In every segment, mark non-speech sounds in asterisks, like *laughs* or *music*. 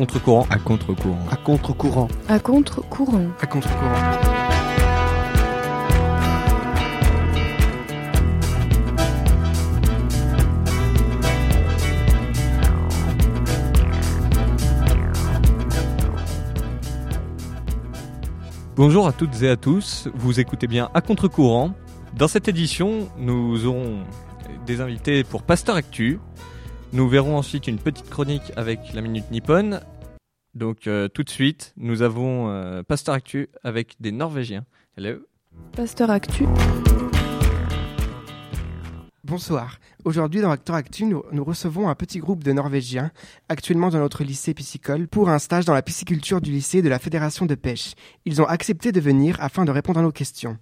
contre-courant. À contre-courant. À contre-courant. À contre-courant. À contre-courant. Bonjour à toutes et à tous, vous écoutez bien À contre-courant. Dans cette édition, nous aurons des invités pour Pasteur Actu. Nous verrons ensuite une petite chronique avec la Minute Nippon. Donc euh, tout de suite, nous avons euh, Pasteur Actu avec des Norvégiens. Hello. Pasteur Actu. Bonsoir. Aujourd'hui, dans Acteur Actu, nous, nous recevons un petit groupe de Norvégiens, actuellement dans notre lycée piscicole, pour un stage dans la pisciculture du lycée de la Fédération de pêche. Ils ont accepté de venir afin de répondre à nos questions.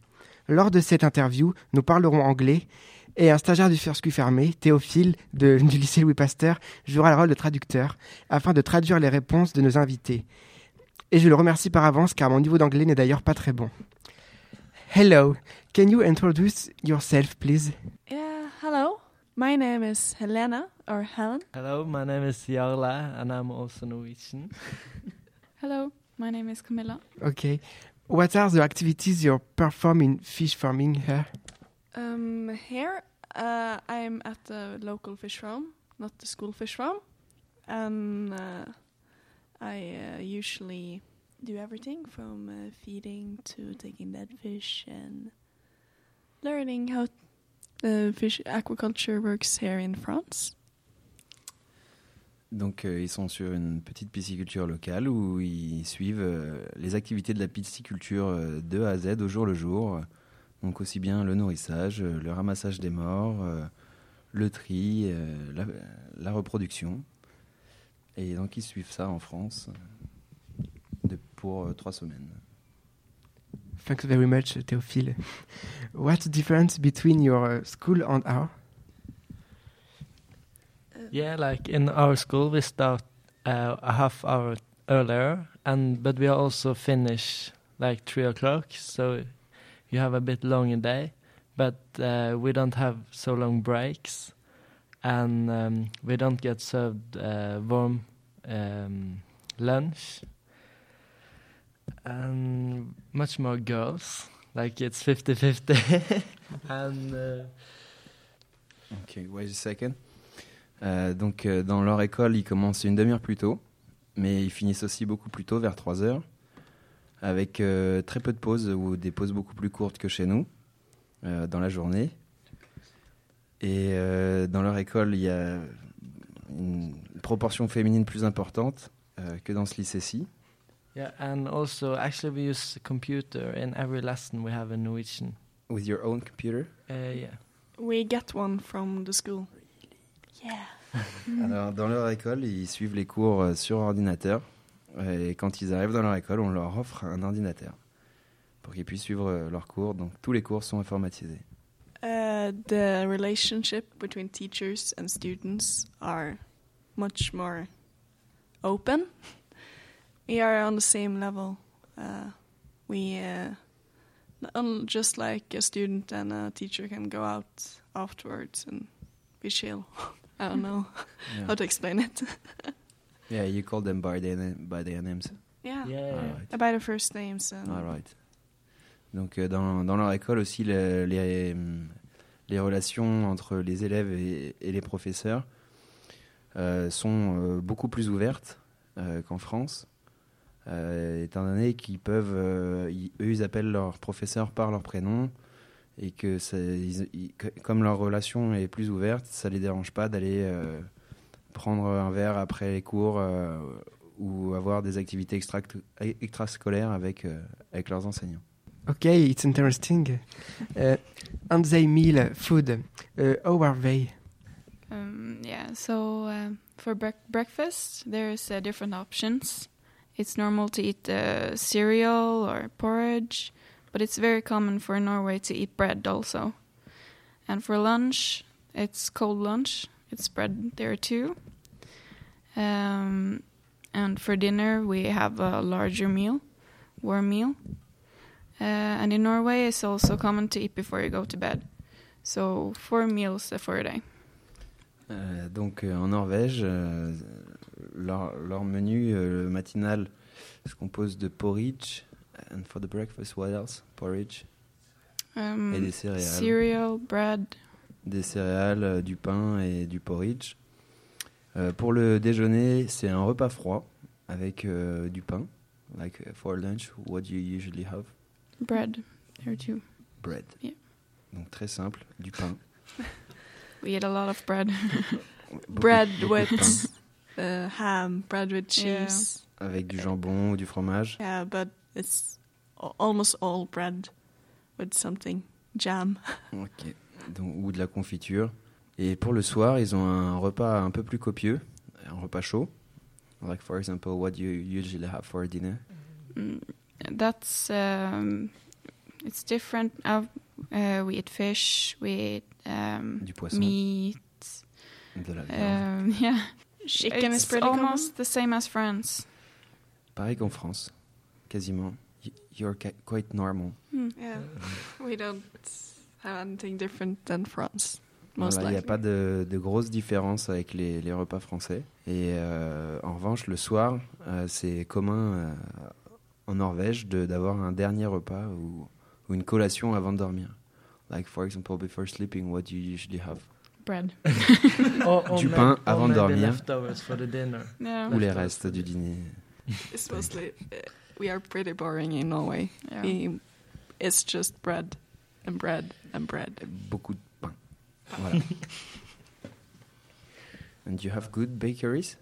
Lors de cette interview, nous parlerons anglais et un stagiaire du First fermé, Théophile de- du lycée Louis Pasteur, jouera le rôle de traducteur afin de traduire les réponses de nos invités. Et je le remercie par avance car mon niveau d'anglais n'est d'ailleurs pas très bon. Hello, can you introduce yourself please? Yeah, hello. My name is Helena or Helen. Hello, my name is Jarla and I'm also Norwegian. *laughs* Hello, my name is Camilla. Okay. What are the activities you perform in fish farming here? Um, here uh, I'm at the local fish farm, not the school fish farm, and uh, I uh, usually do everything from feeding to taking dead fish and learning how the fish aquaculture works here in France. Donc euh, ils sont sur une petite pisciculture locale où ils suivent euh, les activités de la pisciculture euh, de A à Z au jour le jour. Donc aussi bien le nourrissage, euh, le ramassage des morts, euh, le tri, euh, la, la reproduction. Et donc ils suivent ça en France de- pour trois semaines. Thanks very much, Théophile. What's the difference between your uh, school and our? Yeah, like in our school, we start uh, a half hour earlier, and but we also finish like three o'clock, so you have a bit longer day. But uh, we don't have so long breaks, and um, we don't get served uh, warm um, lunch, and much more girls. Like it's 50-50. *laughs* and uh, Ok, wait a second. Euh, donc, euh, dans leur école, ils commencent une demi-heure plus tôt, mais ils finissent aussi beaucoup plus tôt, vers 3 heures, avec euh, très peu de pauses ou des pauses beaucoup plus courtes que chez nous, euh, dans la journée. Et euh, dans leur école, il y a une proportion féminine plus importante euh, que dans ce lycée-ci. Yeah, and also actually we use the computer in every lesson we have in Norwegian. With your own computer? Uh, yeah. We get one from the school. Yeah. *laughs* Alors, dans leur école, ils suivent les cours euh, sur ordinateur. Et quand ils arrivent dans leur école, on leur offre un ordinateur pour qu'ils puissent suivre euh, leurs cours. Donc, tous les cours sont informatisés. Uh, the relationship between teachers and students are much more open. We are on the same level. Uh, we uh, just like a student and a teacher can go out afterwards and be chill. *laughs* I don't know Yeah, how to explain it. *laughs* Yeah, you call them by their, na- by their names. yeah. Yeah. Alright. By the first names. And All right. Donc, euh, dans, dans leur école aussi, le- les, les relations entre les élèves et, et les professeurs euh, sont euh, beaucoup plus ouvertes euh, qu'en France. Euh, étant donné qu'ils peuvent, euh, ils- eux, ils appellent leurs professeurs par leur prénom et que ça- ils- ils- que- comme leur relation est plus ouverte, ça les dérange pas d'aller euh, prendre un verre après les cours euh, ou avoir des activités extra extrascolaires avec, euh, avec leurs enseignants. Okay, it's interesting. Uh, and they meal food. Uh, how are they? Um, yeah, so uh, for brec- breakfast, there's uh, different options. It's normal to eat uh, cereal or porridge, but it's very common for Norway to eat bread also. And for lunch, it's cold lunch. It's bread there too. Um, and for dinner, we have a larger meal, warm meal. Uh, and in Norway, it's also common to eat before you go to bed. So four meals for a day. Euh, donc euh, en Norvège, euh, leur, leur menu euh, matinal se compose de porridge. And for the breakfast, what else? Porridge. Um, Et des céréales. cereal, bread. Des céréales, euh, du pain et du porridge. Euh, pour le déjeuner, c'est un repas froid avec euh, du pain. Like for lunch, what do you usually have? Bread. There too. Bread. Yeah. Donc très simple, du pain. *laughs* We eat a lot of bread. *laughs* Beaucoup bread with pain. uh, ham, bread with Yeah. cheese. Avec du jambon ou du fromage. Yeah, but it's almost all bread with something jam. Ok. Donc, ou de la confiture. Et pour le soir, ils ont un repas un peu plus copieux, un repas chaud. Like for example, what you usually have for dinner? Mm, That's um, it's different. Uh, uh, we eat fish. We eat um, Du poisson, meat. de la viande. Um, *laughs* yeah, Chicken it's is pretty common? almost the same as France. Pareil qu'en France, quasiment. Y- You're quite normal. Hmm. Yeah, *laughs* we don't anything different than France. Most Voilà, il n'y a pas de, de grosses différences avec les, les repas français. Et euh, en revanche, le soir, euh, c'est commun euh, en Norvège de- d'avoir un dernier repas ou, ou une collation avant de dormir. Like for example, before sleeping, what do you usually have? Bread. *laughs* Or, or Du pain or avant de dormir. for the dinner. *laughs* Yeah. Ou les restes du dîner. It's mostly uh, we are pretty boring in Norway. yeah. We, it's just bread and bread and bread. Beaucoup de pain. Voilà. And you have good bakeries?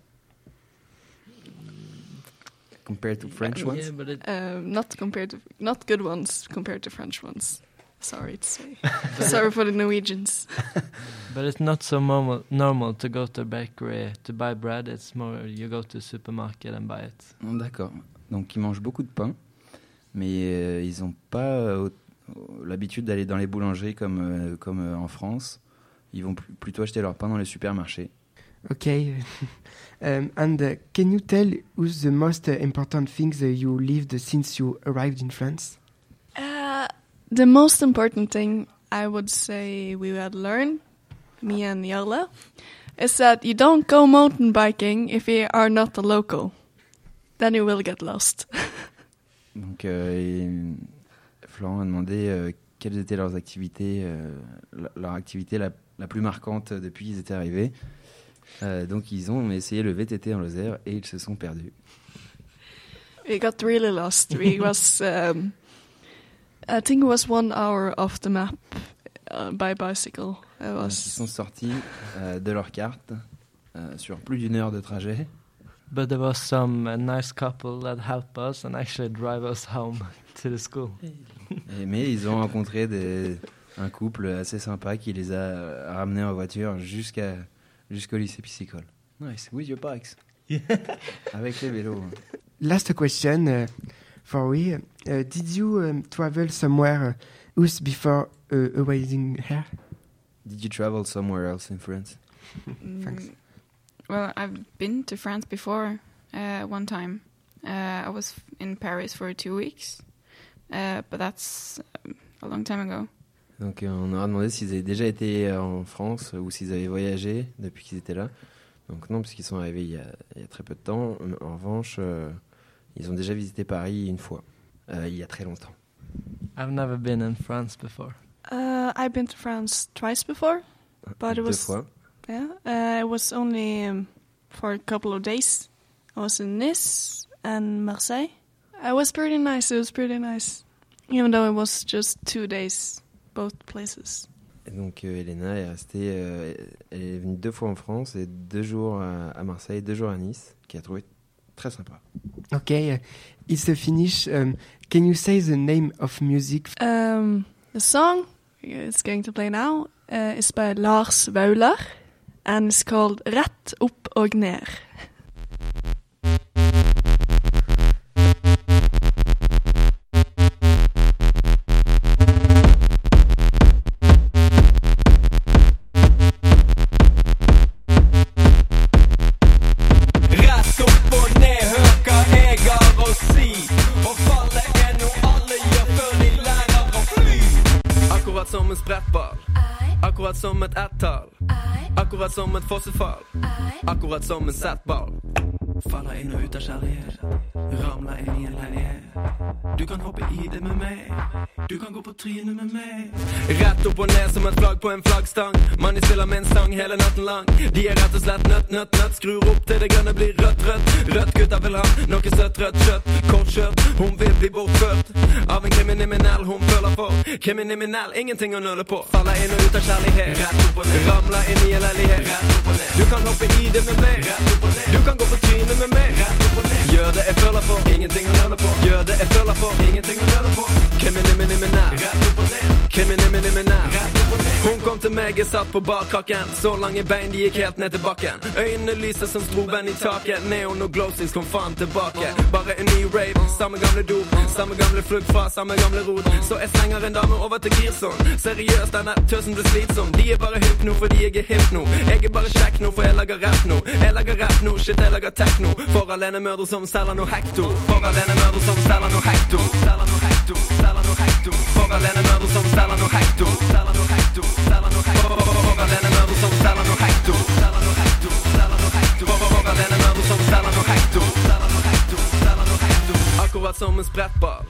Compared to French ones? Yeah, but it, Um, not compared to not good ones compared to French ones. Sorry to say. *laughs* Sorry for the Norwegians. *laughs* but it's not so normal normal to go to a bakery to buy bread. It's more you go to a supermarket and buy it. Oh, D'accord. Donc ils mangent beaucoup de pain, mais euh, ils n'ont pas euh, au- l'habitude d'aller dans les boulangeries comme, euh, comme euh, en France. Ils vont pl- plutôt acheter leur pain dans les supermarchés. Okay. um, *laughs* and uh, can you tell who's the most uh, important things uh, you lived since you arrived in France? Uh, the most important thing I would say we had learned, me and Yola, is that you don't go mountain biking if you are not a local. Then you will get lost. *laughs* Donc euh, Florent a demandé euh, quelles étaient leurs activités, euh, leur activité la, la plus marquante depuis qu'ils étaient arrivés. Euh, donc ils ont essayé le VTT en Lozère et ils se sont perdus. we got really lost. We *laughs* was, um, I think it was one hour off the map uh, by bicycle. It Donc, was. ils sont sortis euh, de leur carte euh, sur plus d'une heure de trajet. But there was some uh, nice couple that helped us and actually drive us home to the school. Et- mais ils ont rencontré des, un couple assez sympa qui les a ramenés en voiture jusqu'à jusqu'au lycée piscicole. Nice, with your bikes. *laughs* Avec les vélos. Last question uh, for we. Uh, did you um, travel somewhere else before uh, arriving here? Did you travel somewhere else in France? *laughs* Thanks. Mm, Well, I've been to France before uh, one time. Uh, I was in Paris for two weeks, but that's um, a long time ago. Donc euh, on leur a demandé s'ils avaient déjà été euh, en France ou s'ils avaient voyagé depuis qu'ils étaient là. Donc non, parce qu'ils sont arrivés il y, a, il y a très peu de temps. En revanche, euh, ils ont déjà visité Paris une fois, euh, il y a très longtemps. I've never been in France before. Uh, I've been to France twice before. But it Deux was- fois. Yeah, uh, it was only um, for a couple of days. I was in Nice and Marseille. It was pretty nice. It was pretty nice, even though it was just two days, both places. Et donc euh, Elena est restée, euh, elle est venue deux fois en France et deux jours à, à Marseille, deux jours à Nice, qui a trouvé très sympa. Okay, uh, it's a finish. Um, can you say the name of music? Um, the song it's going to play now uh, is by Lars Vaular, and it's called Rett opp og ned. som et fossefall. Akkurat som en setball. Faller inn og ut av kjærlighet. Ramler inn i en lenge. Du kan hoppe i det med meg. Du kan gå på trynet med meg. Rett opp og ned som et flagg på en flaggstang. Manni spiller en sang hele natten lang. De er rett og slett nøtt, nøtt, nøtt. Skrur opp til det grønne blir rødt, rødt. Rødt gutta vil ha noe søtt, rødt kjøtt. Kortkjørt. Hun vil bli bortført av en kriminell hun føler for. Kriminell, ingenting å nøle på. Faller inn og ut av kjærlighet. Rett opp og ned. Ramler inn i en leilighet. Rett opp og ned. Du kan hoppe i det med meg. Rett opp og ned. Du kan gå på trynet med meg. Rett opp og ned. Gjør det jeg føler for. Ingenting å nøle på. Gjør det jeg føler for på. Ingenting å håller på. Kriminell Rätt upp och ner ned. Hun kom til meg, jeg satt på barkakan Så lange bein, de gikk helt ned til bakken. Øynene lyser som stroben i taket. Neon og glowsticks kom fan tilbake. Bare en ny rave, Samme gamle dop. Samme gamle flukt fra samme gamle rot. Så jeg slenger en dame over til Girson Seriøst, denne tøsen blir slitsom. De er bare hypp nå fordi jeg er hipp nå. Jeg er bare kjekk nå, for jeg lager rap nå. Jeg lager rap nå, shit, jeg lager tekno For alenemødre som selger noe hekto. For alenemødre som selger noe hekto Selger noe hekto, selger noe hekto For alenemødre som selger noe hekto Selger noe hekto, selger noe hekto For alenemødre som selger noe hekto Selger noe hekto, selger noe hekto For alenemødre som selger noe hekto Selger noe hekto, selger noe hekto Akkurat som en sprettball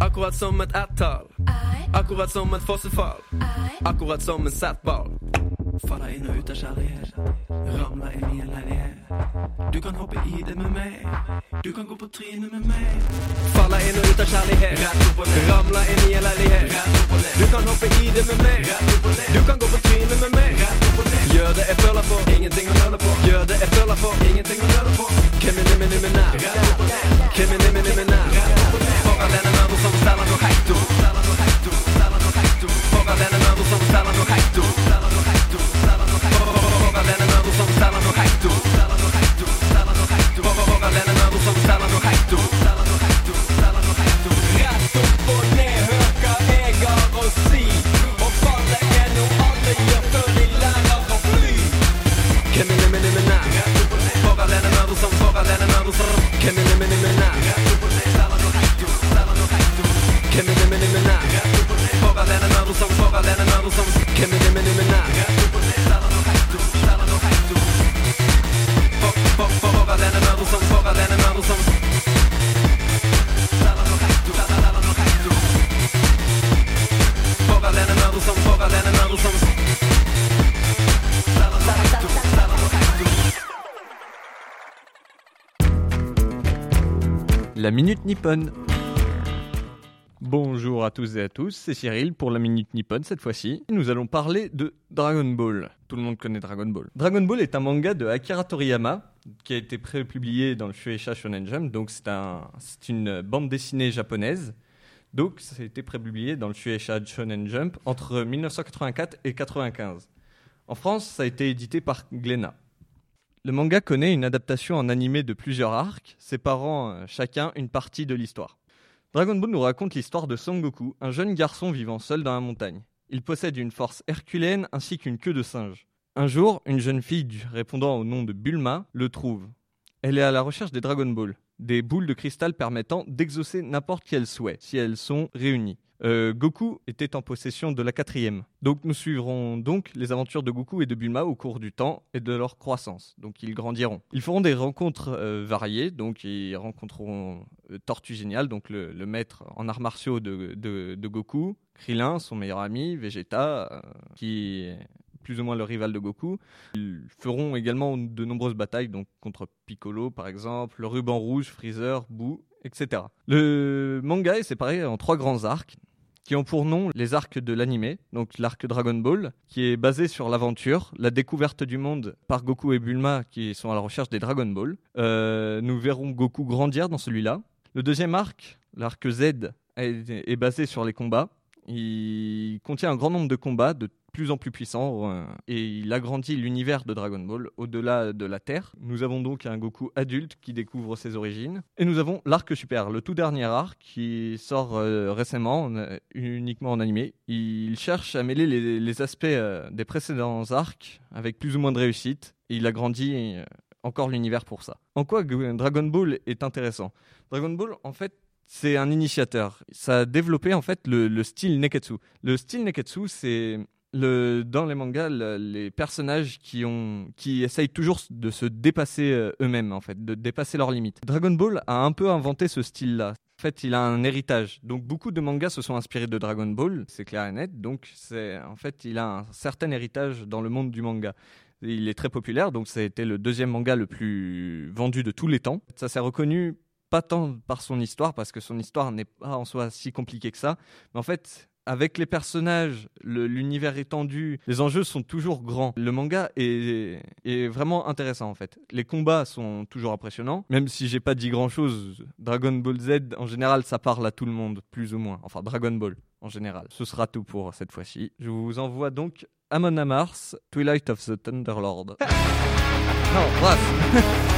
Akkurat som et ett-tall Akkurat som ett fossefall Akkurat som en settball Falla inn og ut av kjærlighet. Ramla i min leilighet. Du kan hoppe i det med meg. Du kan gå på trynet med meg. Falla inn og ut av kjærlighet. Ramla i min leilighet. Du kan hoppe i det med meg. Du kan gå på trynet med meg. Gjør det jeg føler for, ingenting å nøle på. Gjør det jeg føler for, ingenting å nøle på. Hvem er min, min, min, min, Minute Nippon. Bonjour à tous et à tous, c'est Cyril pour la Minute Nippon cette fois-ci. Nous allons parler de Dragon Ball. Tout le monde connaît Dragon Ball. Dragon Ball est un manga de Akira Toriyama qui a été prépublié dans le Shueisha Shonen Jump, donc c'est un, une bande dessinée japonaise. Donc ça a été prépublié dans le Shueisha Shonen Jump entre 1984 et 95. En France, ça a été édité par Glénat. Le manga connaît une adaptation en animé de plusieurs arcs, séparant euh, chacun une partie de l'histoire. Dragon Ball nous raconte l'histoire de Son Goku, un jeune garçon vivant seul dans la montagne. Il possède une force herculéenne ainsi qu'une queue de singe. Un jour, une jeune fille répondant au nom de Bulma le trouve. Elle est à la recherche des Dragon Ball, des boules de cristal permettant d'exaucer n'importe quel souhait si elles sont réunies. Euh, Goku était en possession de la quatrième. Donc nous suivrons donc les aventures de Goku et de Bulma au cours du temps et de leur croissance. Donc ils grandiront. Ils feront des rencontres euh, variées. Donc ils rencontreront euh, Tortue donc le, maître en arts martiaux de, de- de Goku, Krillin, son meilleur ami, Vegeta, euh, qui est plus ou moins le rival de Goku. Ils feront également de nombreuses batailles, donc contre Piccolo par exemple, le ruban rouge, Freezer, Boo, etc. Le manga est séparé en trois grands arcs qui ont pour nom les arcs de l'animé, donc l'arc Dragon Ball, qui est basé sur l'aventure, la découverte du monde par Goku et Bulma qui sont à la recherche des Dragon Ball. Euh, nous verrons Goku grandir dans celui-là. Le deuxième arc, l'arc Z, est, est basé sur les combats. Il contient un grand nombre de combats de plus en plus puissants euh, et il agrandit l'univers de Dragon Ball au-delà de la Terre. Nous avons donc un Goku adulte qui découvre ses origines. Et nous avons l'arc super, le tout dernier arc qui sort euh, récemment, euh, uniquement en animé. Il cherche à mêler les, aspects des précédents arcs avec plus ou moins de réussite. Et il agrandit encore l'univers pour ça. En quoi Dragon Ball est intéressant? Dragon Ball, en fait, c'est un initiateur. Ça a développé en fait le, le style Neketsu. Le style Neketsu, c'est le, dans les mangas, le- les personnages qui, essayent toujours de se dépasser euh, eux-mêmes, en fait, de dépasser leurs limites. Dragon Ball a un peu inventé ce style-là. En fait, il a un héritage. Donc, beaucoup de mangas se sont inspirés de Dragon Ball, c'est clair et net. Donc, en fait, il a un certain héritage dans le monde du manga. Il est très populaire, donc ça a été le deuxième manga le plus vendu de tous les temps. Ça s'est reconnu pas tant par son histoire, parce que son histoire n'est pas en soi si compliquée que ça, mais en fait, avec les personnages, le- l'univers étendu, les enjeux sont toujours grands. Le manga est, est vraiment intéressant en fait. Les combats sont toujours impressionnants, même si j'ai pas dit grand chose. Dragon Ball Z, en général, ça parle à tout le monde, plus ou moins. Enfin, Dragon Ball, en général. Ce sera tout pour cette fois-ci. Je vous envoie donc Amon Amarth, Twilight of the Thunderlord. *laughs* non, bref. *laughs*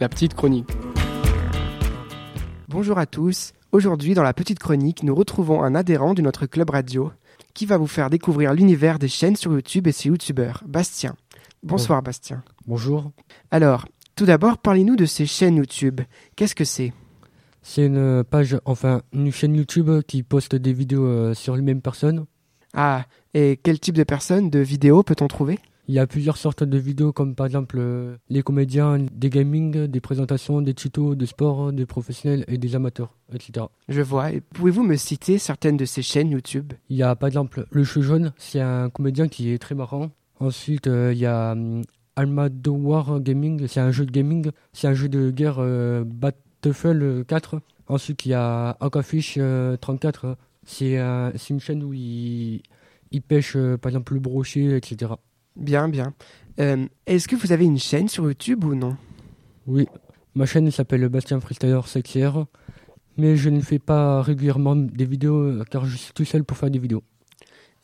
La petite chronique. Bonjour à tous. Aujourd'hui, dans la petite chronique, nous retrouvons un adhérent de notre club radio qui va vous faire découvrir l'univers des chaînes sur YouTube et ses youtubeurs, Bastien. Bonsoir Bastien. Bonjour. Alors, tout d'abord, parlez-nous de ces chaînes YouTube. Qu'est-ce que c'est? C'est une page, enfin, une chaîne YouTube qui poste des vidéos euh, sur les mêmes personnes. Ah, et quel type de personnes, de vidéos peut-on trouver? Il y a plusieurs sortes de vidéos, comme par exemple euh, les comédiens, des gaming, des présentations, des tutos, des sports, des professionnels et des amateurs, etc. Je vois. Et pouvez-vous me citer certaines de ces chaînes YouTube? Il y a par exemple Le Cheveu Jaune, c'est un comédien qui est très marrant. Ensuite, euh, il y a hum, Almado War Gaming, c'est un jeu de gaming, c'est un jeu de guerre euh, Battlefield 4. Ensuite, il y a Aquafish euh, 34, c'est un- c'est une chaîne où il, il pêche euh, par exemple le brochet, etc. Bien, bien. Euh, Est-ce que vous avez une chaîne sur YouTube ou non? Oui, ma chaîne elle s'appelle Bastien Freestyler CXR, mais je ne fais pas régulièrement des vidéos euh, car je suis tout seul pour faire des vidéos.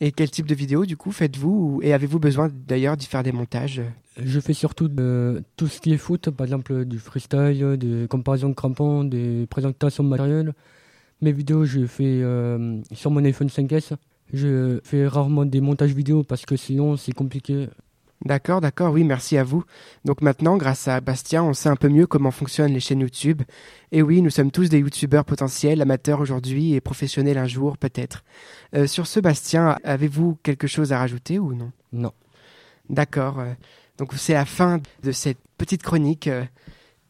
Et quel type de vidéos, du coup, faites-vous? Ou- Et avez-vous besoin d'ailleurs d'y faire des montages? Je fais surtout de, tout ce qui est foot, par exemple du freestyle, des comparaisons de crampons, des présentations de matériel. Mes vidéos, je fais euh, sur mon iPhone 5S. Je fais rarement des montages vidéo parce que sinon c'est compliqué. D'accord, d'accord, oui, merci à vous. Donc maintenant, grâce à Bastien, on sait un peu mieux comment fonctionnent les chaînes YouTube. Et oui, nous sommes tous des youtubeurs potentiels, amateurs aujourd'hui et professionnels un jour, peut-être. Euh, sur ce, Bastien, avez-vous quelque chose à rajouter ou non? Non. D'accord. euh, donc c'est la fin de cette petite chronique. euh,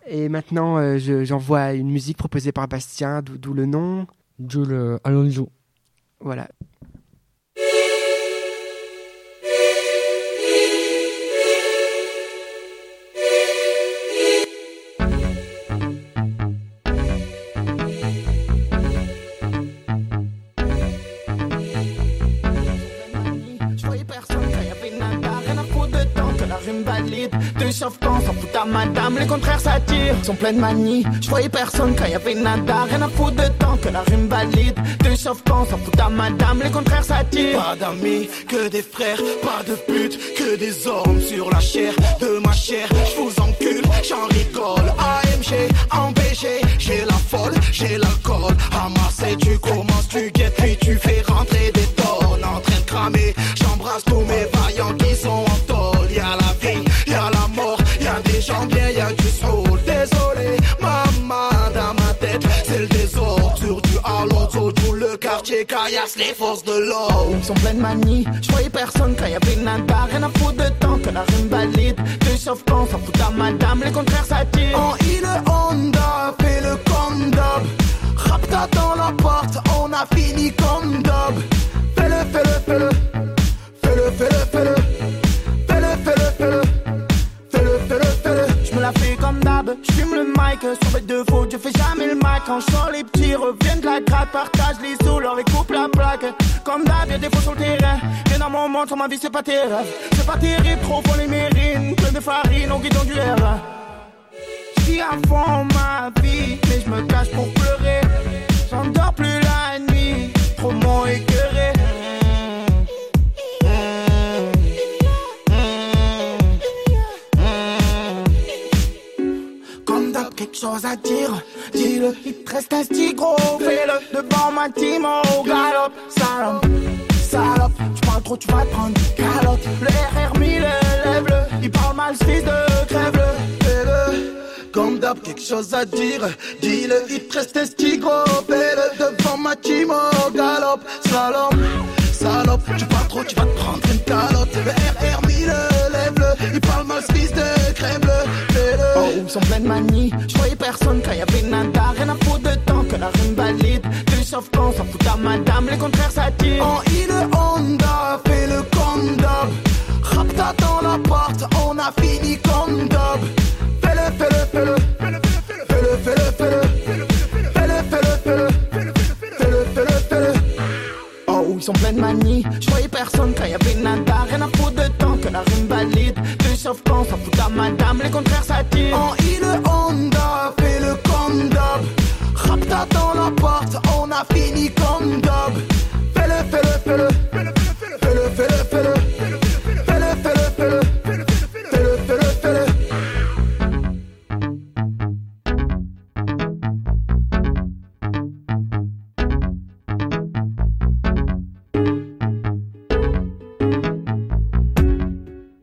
et maintenant, je- j'envoie une musique proposée par Bastien, d'où le nom? Jules Alonso. Voilà. Deux sauvetons s'en fout à madame, les contraires s'attirent, sont pleins de manie. Je voyais personne quand y avait nada, rien à foutre de temps que la rime valide. Deux sauvetons s'en fout à madame, les contraires s'attirent. Pas d'amis, que des frères, pas de pute, que des hommes sur la chair de ma chair. Je vous encule, j'en rigole. AMG, BG, j'ai la folle, j'ai l'alcool. À Marseille, tu commences, tu guettes, puis tu fais rentrer des tonnes en train de cramer. J'embrasse tous mes vaillants qui sont gens bien, y a du soul. Désolé, maman, dans ma tête, c'est le désordre. Sur du Alonso, tout le quartier caillasse les forces de l'ordre. Ils sont pleins de manie, je voyais personne quand y avait nada. Rien à foutre de temps que la rime valide. Deux sauvetons, s'en fout à madame, les contraires s'attirent. En île Honda, fais le condom. Rapta dans la porte, on a fini comme. Fais-le, fais-le, fais-le. Fais-le, fais-le, fais-le. Fais-le, d'hab. J'fume le mic sur mes deux fautes. Je fais jamais le mic. Quand je les petits reviennent de la gratte. Partage les sous, leur et coupe la plaque. Comme d'hab, y'a des faux sur le terrain. Viens dans mon monde, sur ma vie, c'est pas terrible. C'est pas terrible, trop pour les mérines. Plein de farine, au guidon du air. J'vis à fond ma vie, mais je me cache pour pleurer. J'endors plus la nuit, trop mon écœuré. Dis-le, il te reste un gros, fais-le devant ma team, oh galop, salope, salope, tu parles trop, tu vas te prendre une calotte, le RR 1000, lève-le, il parle mal, ce fils de crève-le, fais-le. Comme d'hab, quelque chose à dire, dis-le, il te reste un gros, fais-le devant ma team, oh galop, salope, salope, tu parles trop, tu vas te prendre une calotte, le RR 1000, lève-le, il parle mal, ce fils de ils sont pleins de manie, je voyais personne quand y avait nada, rien à foutre de temps que la rime valide. Deux sauvetons, s'en fout à madame, les contraires s'attirent. En île Honda, fais le condom. Rapta dans la porte, on a fini comme dub. Fais-le, fais-le, fais-le. Fais-le, fais-le, fais-le. Fais-le, fais-le, fais-le. Fais-le, fais-le, fais-le. Oh, ils sont pleins de manie. Je voyais personne quand y s'échauffe quand ça fout à madame, les contraires s'attirent. En île Honda, fais le comme. Rapta dans la porte, on a fini comme d'hab. Fais-le, fais-le, fais-le.